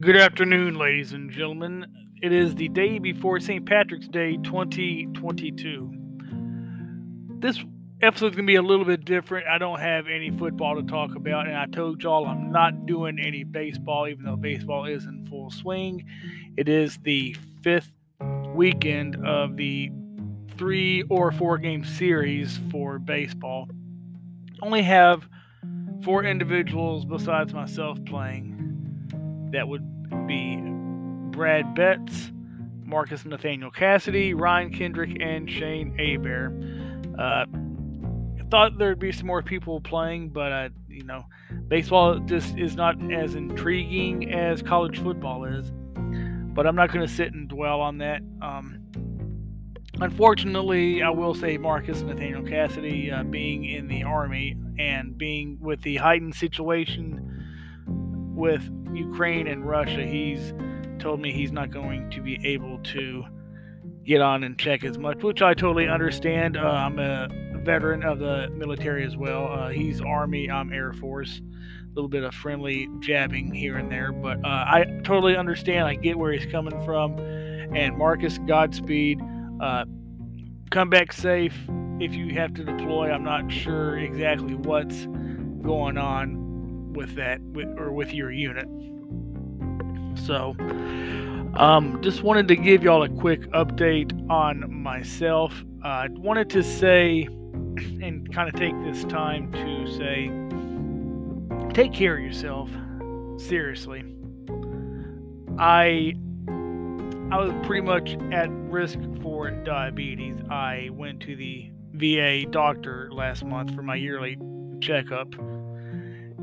Good afternoon, ladies and gentlemen. It is the day before St. Patrick's Day 2022. This episode is going to be a little bit different. I don't have any football to talk about, and I told y'all I'm not doing any baseball, even though baseball is in full swing. It is the fifth weekend of the three or four game series for baseball. Only have four individuals besides myself playing. That would be Brad Betts, Marcus Nathaniel Cassidy, Ryan Kendrick, and Shane Aber. Uh, I thought there'd be some more people playing, but uh, you know, baseball just is not as intriguing as college football is. But I'm not going to sit and dwell on that. Um, unfortunately, I will say Marcus Nathaniel Cassidy uh, being in the Army and being with the heightened situation with Ukraine and Russia, he's told me he's not going to be able to get on and check as much, which I totally understand. Uh, I'm a veteran of the military as well. Uh, he's Army, I'm Air Force. A little bit of friendly jabbing here and there, but uh, I totally understand. I get where he's coming from. And Marcus, Godspeed. Uh, come back safe if you have to deploy. I'm not sure exactly what's going on with that with, or with your unit. So, um, just wanted to give y'all a quick update on myself. I uh, wanted to say and kind of take this time to say take care of yourself seriously. I I was pretty much at risk for diabetes. I went to the VA doctor last month for my yearly checkup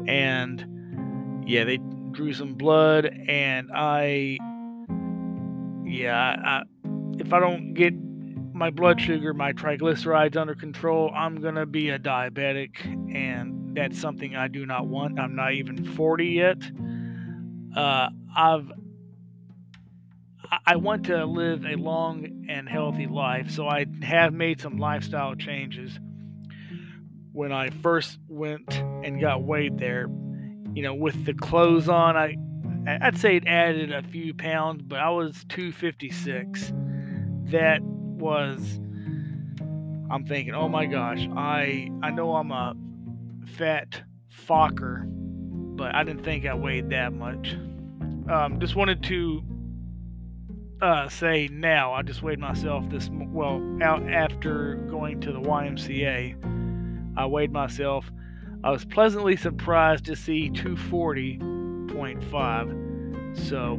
and yeah, they drew some blood, and I, yeah, I, if I don't get my blood sugar, my triglycerides under control, I'm gonna be a diabetic, and that's something I do not want. I'm not even 40 yet. Uh, I've I want to live a long and healthy life, so I have made some lifestyle changes when I first went and got weighed there, you know, with the clothes on, I I'd say it added a few pounds, but I was 256. That was I'm thinking, oh my gosh, I I know I'm a fat Fokker, but I didn't think I weighed that much. Um, just wanted to uh, say now I just weighed myself this well out after going to the YMCA I weighed myself. I was pleasantly surprised to see 240.5. So,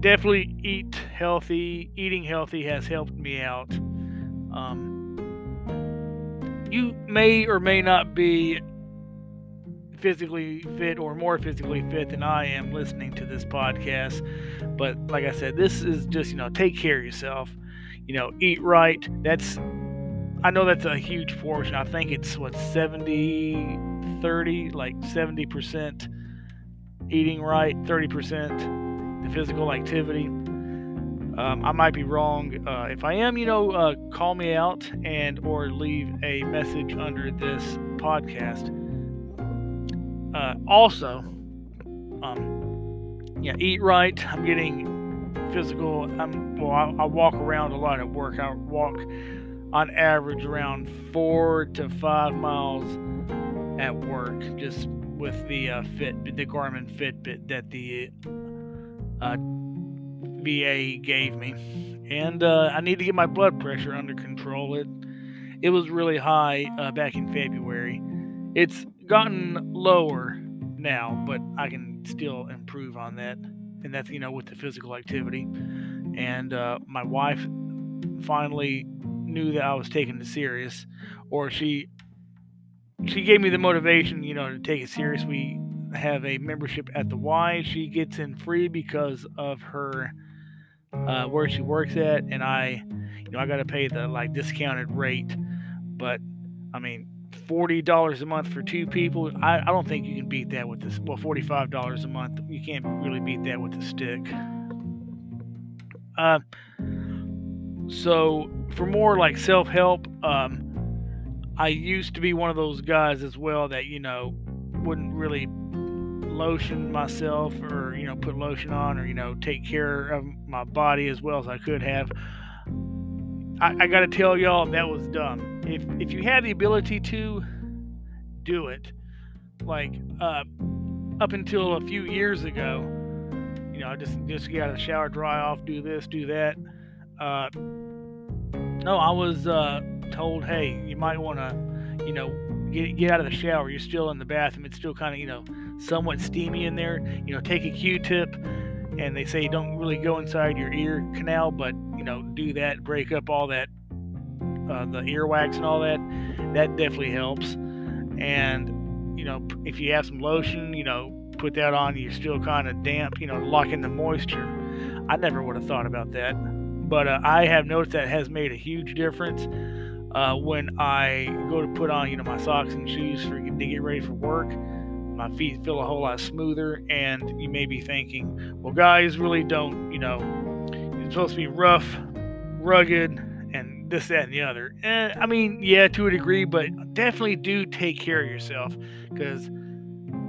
definitely eat healthy. Eating healthy has helped me out. Um, you may or may not be physically fit or more physically fit than I am listening to this podcast. But like I said, this is just, you know, take care of yourself. You know, eat right. That's I know that's a huge portion. I think it's what 70 30, like 70% eating right, 30% the physical activity. Um, I might be wrong. Uh, if I am, you know, uh, call me out and or leave a message under this podcast. Uh, also, um, yeah, eat right. I'm getting physical. I'm well. I, I walk around a lot at work. I walk on average around four to five miles at work just with the uh, fit the Garmin Fitbit that the uh, VA gave me, and uh, I need to get my blood pressure under control. It it was really high uh, back in February. It's gotten lower now, but I can still improve on that, and that's you know with the physical activity. And uh, my wife finally knew that I was taking it serious, or she she gave me the motivation, you know, to take it serious. We have a membership at the Y. She gets in free because of her uh, where she works at, and I, you know, I got to pay the like discounted rate. But I mean, forty dollars a month for two people. I, I don't think you can beat that with this. Well, forty five dollars a month. You can't really beat that with a stick. Uh, so for more like self help, um, I used to be one of those guys as well that you know wouldn't really lotion myself or you know put lotion on or you know take care of my body as well as I could have. I, I got to tell y'all that was dumb. If if you have the ability to do it, like uh, up until a few years ago, you know, I just just get out of the shower, dry off, do this, do that. Uh, no, I was uh, told, hey, you might want to, you know, get get out of the shower. You're still in the bathroom. It's still kind of, you know, somewhat steamy in there. You know, take a Q-tip, and they say don't really go inside your ear canal, but you know, do that, break up all that, uh, the earwax and all that. That definitely helps. And you know, if you have some lotion, you know, put that on. You're still kind of damp. You know, lock in the moisture. I never would have thought about that, but uh, I have noticed that has made a huge difference. Uh, when I go to put on, you know, my socks and shoes for to get ready for work, my feet feel a whole lot smoother. And you may be thinking, well, guys really don't, you know, you're supposed to be rough, rugged, and this, that, and the other. Eh, I mean, yeah, to a degree, but definitely do take care of yourself because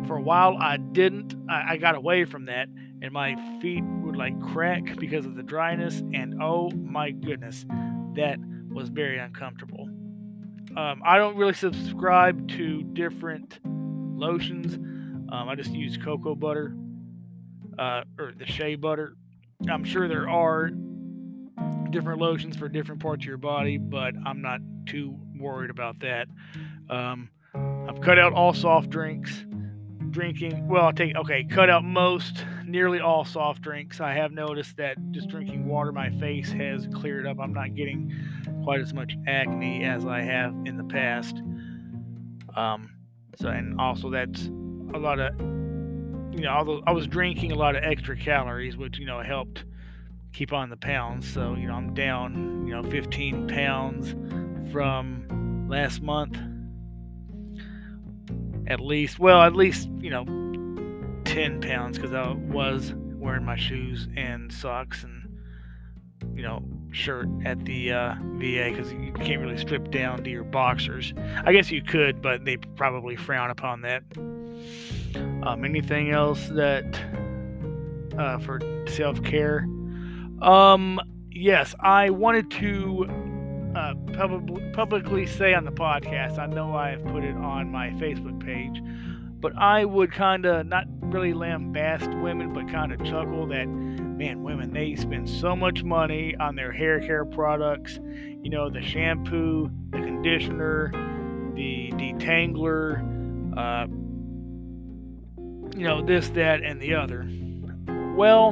for a while I didn't. I, I got away from that, and my feet would like crack because of the dryness. And oh my goodness, that was very uncomfortable. Um, I don't really subscribe to different lotions. Um, I just use cocoa butter uh, or the shea butter. I'm sure there are different lotions for different parts of your body, but I'm not too worried about that. Um, I've cut out all soft drinks. Drinking, well, I'll take, okay, cut out most, nearly all soft drinks. I have noticed that just drinking water, my face has cleared up. I'm not getting quite as much acne as I have in the past. Um, so, and also that's a lot of, you know, although I was drinking a lot of extra calories, which, you know, helped keep on the pounds. So, you know, I'm down, you know, 15 pounds from last month. At least, well, at least, you know, 10 pounds because I was wearing my shoes and socks and, you know, shirt at the uh, VA because you can't really strip down to your boxers. I guess you could, but they probably frown upon that. Um, anything else that uh, for self care? Um, yes, I wanted to uh, pub- publicly say on the podcast. I know I have put it on my Facebook page, but I would kind of not really lambast women, but kind of chuckle that man, women, they spend so much money on their hair care products. You know, the shampoo, the conditioner, the detangler, uh, you know, this, that, and the other. Well,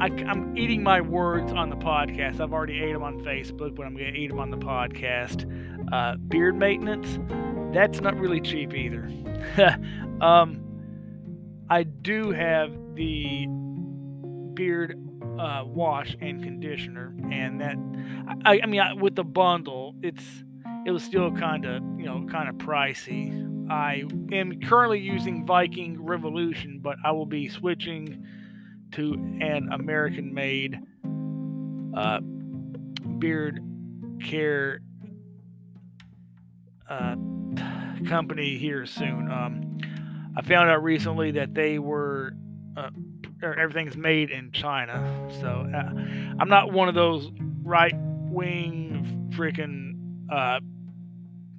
I, am eating my words on the podcast. I've already ate them on Facebook, but I'm going to eat them on the podcast. Uh, beard maintenance, that's not really cheap either. um, I do have the beard uh, wash and conditioner, and that I, I mean I, with the bundle, it's it was still kind of you know kind of pricey. I am currently using Viking Revolution, but I will be switching to an American-made uh, beard care uh, company here soon. Um, I found out recently that they were uh, everything's made in China. So uh, I'm not one of those right wing freaking uh,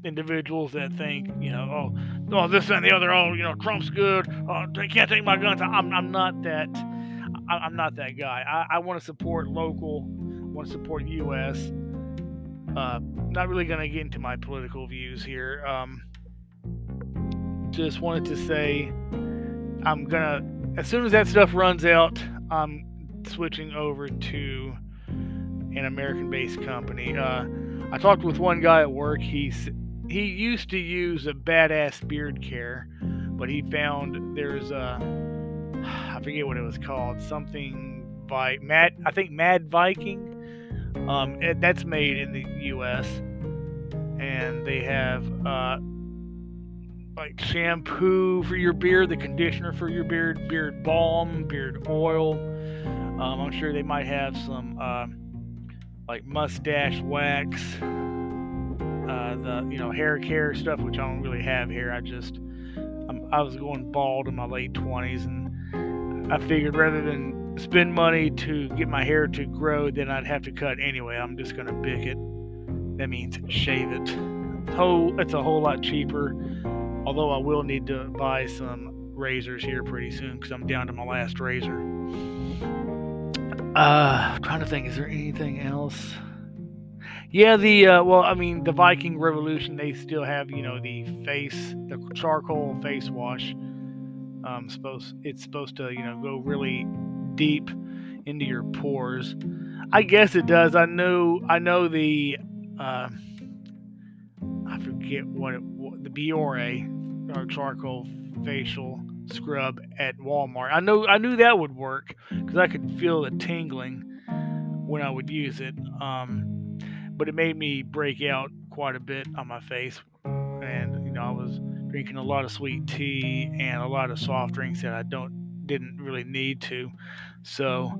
individuals that think, you know, oh, oh, this and the other, oh, you know, Trump's good. Oh, they can't take my guns. I'm, I'm not that. I'm not that guy. I, I want to support local. I Want to support U.S. Uh, not really going to get into my political views here. Um, just wanted to say I'm gonna as soon as that stuff runs out, I'm switching over to an American-based company. Uh, I talked with one guy at work. He's he used to use a badass beard care, but he found there's a I forget what it was called, something by Mad. I think Mad Viking. Um, that's made in the U.S. and they have uh, like shampoo for your beard, the conditioner for your beard, beard balm, beard oil. Um, I'm sure they might have some uh, like mustache wax, uh, the you know hair care stuff, which I don't really have here. I just I'm, I was going bald in my late 20s, and I figured rather than spend money to get my hair to grow, then I'd have to cut anyway. I'm just gonna bick it. That means shave it. Whole, it's a whole lot cheaper. Although I will need to buy some razors here pretty soon because I'm down to my last razor. Uh, I'm trying to think, is there anything else? Yeah, the uh, well, I mean, the Viking Revolution, they still have you know the face, the charcoal face wash. Um, supposed it's supposed to you know go really deep into your pores. I guess it does. I know. I know the. Uh, I forget what it. Biore or charcoal facial scrub at Walmart. I know. I knew that would work because I could feel the tingling when I would use it. Um, but it made me break out quite a bit on my face. And, you know, I was drinking a lot of sweet tea and a lot of soft drinks that I don't didn't really need to. So,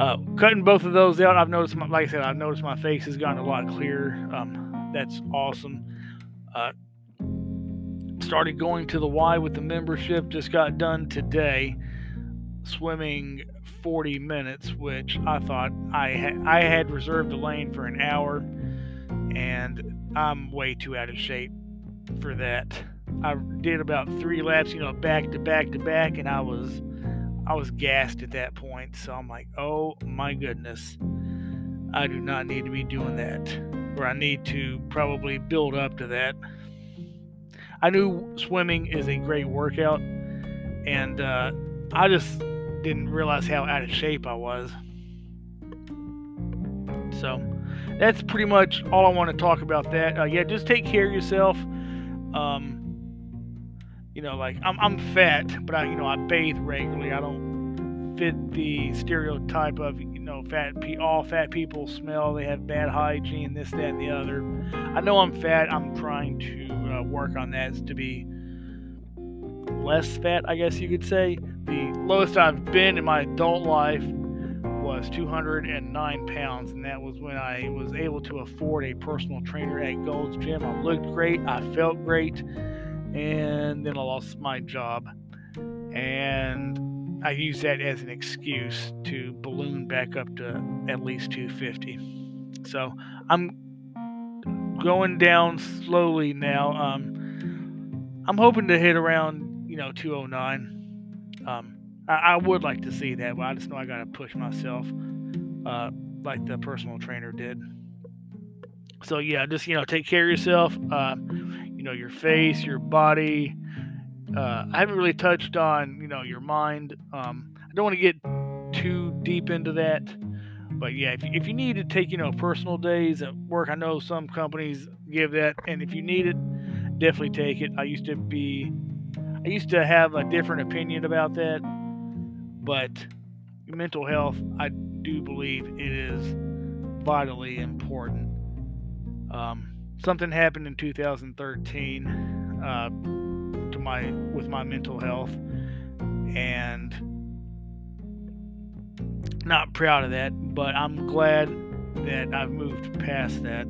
uh, cutting both of those out, I've noticed, my, like I said, I've noticed my face has gotten a lot clearer. Um, that's awesome. Uh, started going to the Y with the membership, just got done today swimming 40 minutes, which I thought I ha- I had reserved a lane for an hour, and I'm way too out of shape for that. I did about three laps, you know, back to back to back, and I was I was gassed at that point. So I'm like, oh my goodness, I do not need to be doing that, or I need to probably build up to that. I knew swimming is a great workout, and uh, I just didn't realize how out of shape I was. So that's pretty much all I want to talk about. That uh, yeah, just take care of yourself. Um, you know, like I'm I'm fat, but I you know I bathe regularly. I don't fit the stereotype of know fat pe- all fat people smell. They have bad hygiene, this, that, and the other. I know I'm fat. I'm trying to uh, work on that to be less fat, I guess you could say. The lowest I've been in my adult life was 209 pounds, and that was when I was able to afford a personal trainer at Gold's Gym. I looked great, I felt great, and then I lost my job. And I use that as an excuse to balloon back up to at least 250. So I'm going down slowly now. Um, I'm hoping to hit around, you know, 209. Um, I, I, would like to see that, but I just know I got to push myself, uh, like the personal trainer did. So yeah, just you know, take care of yourself. Uh, you know, your face, your body. Uh, I haven't really touched on you know your mind. Um, I don't want to get too deep into that, but yeah, if, if you need to take you know personal days at work, I know some companies give that, and if you need it, definitely take it. I used to be I used to have a different opinion about that, but mental health, I do believe it is vitally important. Um, something happened in 2013 uh, my with my mental health, and not proud of that, but I'm glad that I've moved past that.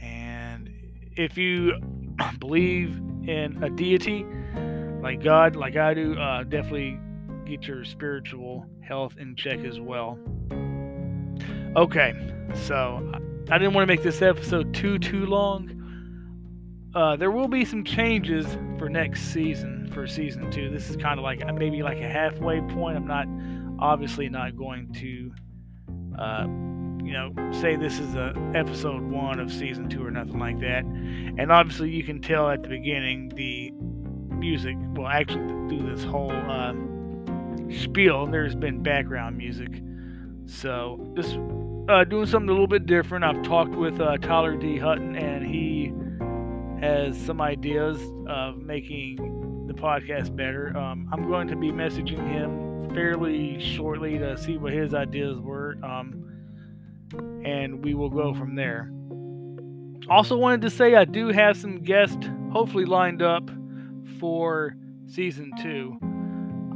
And if you believe in a deity like God, like I do, uh, definitely get your spiritual health in check as well. Okay, so I didn't want to make this episode too too long. Uh, there will be some changes for next season for season two. This is kind of like maybe like a halfway point. I'm not obviously not going to uh, you know, say this is a episode one of season two or nothing like that. And obviously, you can tell at the beginning the music. Well, actually, through this whole uh, spiel, there's been background music. So just uh, doing something a little bit different. I've talked with uh, Tyler D. Hutton, and he has some ideas of making the podcast better. Um, I'm going to be messaging him fairly shortly to see what his ideas were. Um, and we will go from there. Also, wanted to say I do have some guests hopefully lined up for season two.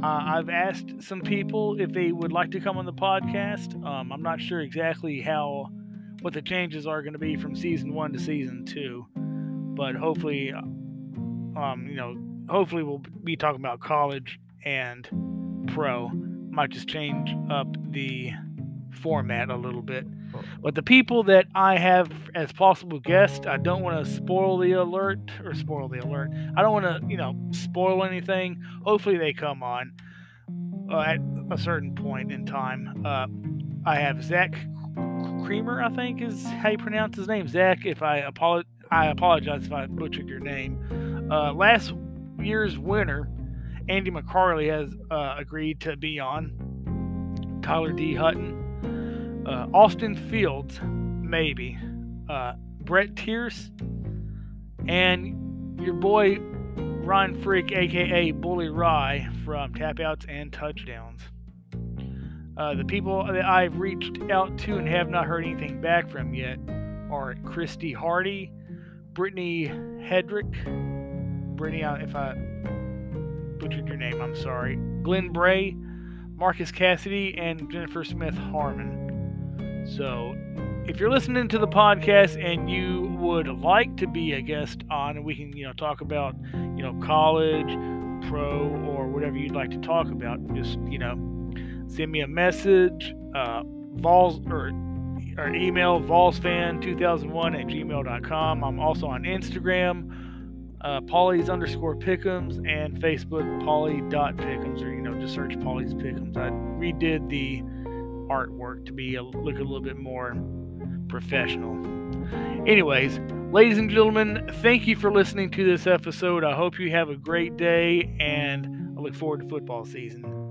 Uh, I've asked some people if they would like to come on the podcast. Um, I'm not sure exactly how what the changes are going to be from season one to season two, but hopefully, Um, you know, hopefully we'll be talking about college and pro. Might just change up the format a little bit. But the people that I have as possible guests, I don't want to spoil the alert or spoil the alert. I don't want to, you know, spoil anything. Hopefully they come on uh, at a certain point in time. Uh, I have Zach Creamer, I think is how you pronounce his name. Zach, if I apologize, I apologize if I butchered your name. Uh, last year's winner, Andy McCarley, has uh, agreed to be on. Tyler D. Hutton, uh, Austin Fields, maybe, uh, Brett Tierce, and your boy Ryan Freak, aka Bully Rye, from Tap Outs and Touchdowns. Uh, the people that I've reached out to and have not heard anything back from yet are Christy Hardy, Brittany Hedrick, Brittany, uh, if I butchered your name, I'm sorry, Glenn Bray, Marcus Cassidy, and Jennifer Smith Harmon. So, if you're listening to the podcast and you would like to be a guest on, and we can, you know, talk about, you know, college, pro, or whatever you'd like to talk about, just, you know, send me a message, uh, Vols or, or email volsfan2001 at gmail.com. I'm also on Instagram, uh, Polly's underscore pickums, and Facebook Polly.pickums, or, you know, just search Polly's pickums. I redid the artwork to be a, look a little bit more professional. Anyways, ladies and gentlemen, thank you for listening to this episode. I hope you have a great day, and I look forward to football season.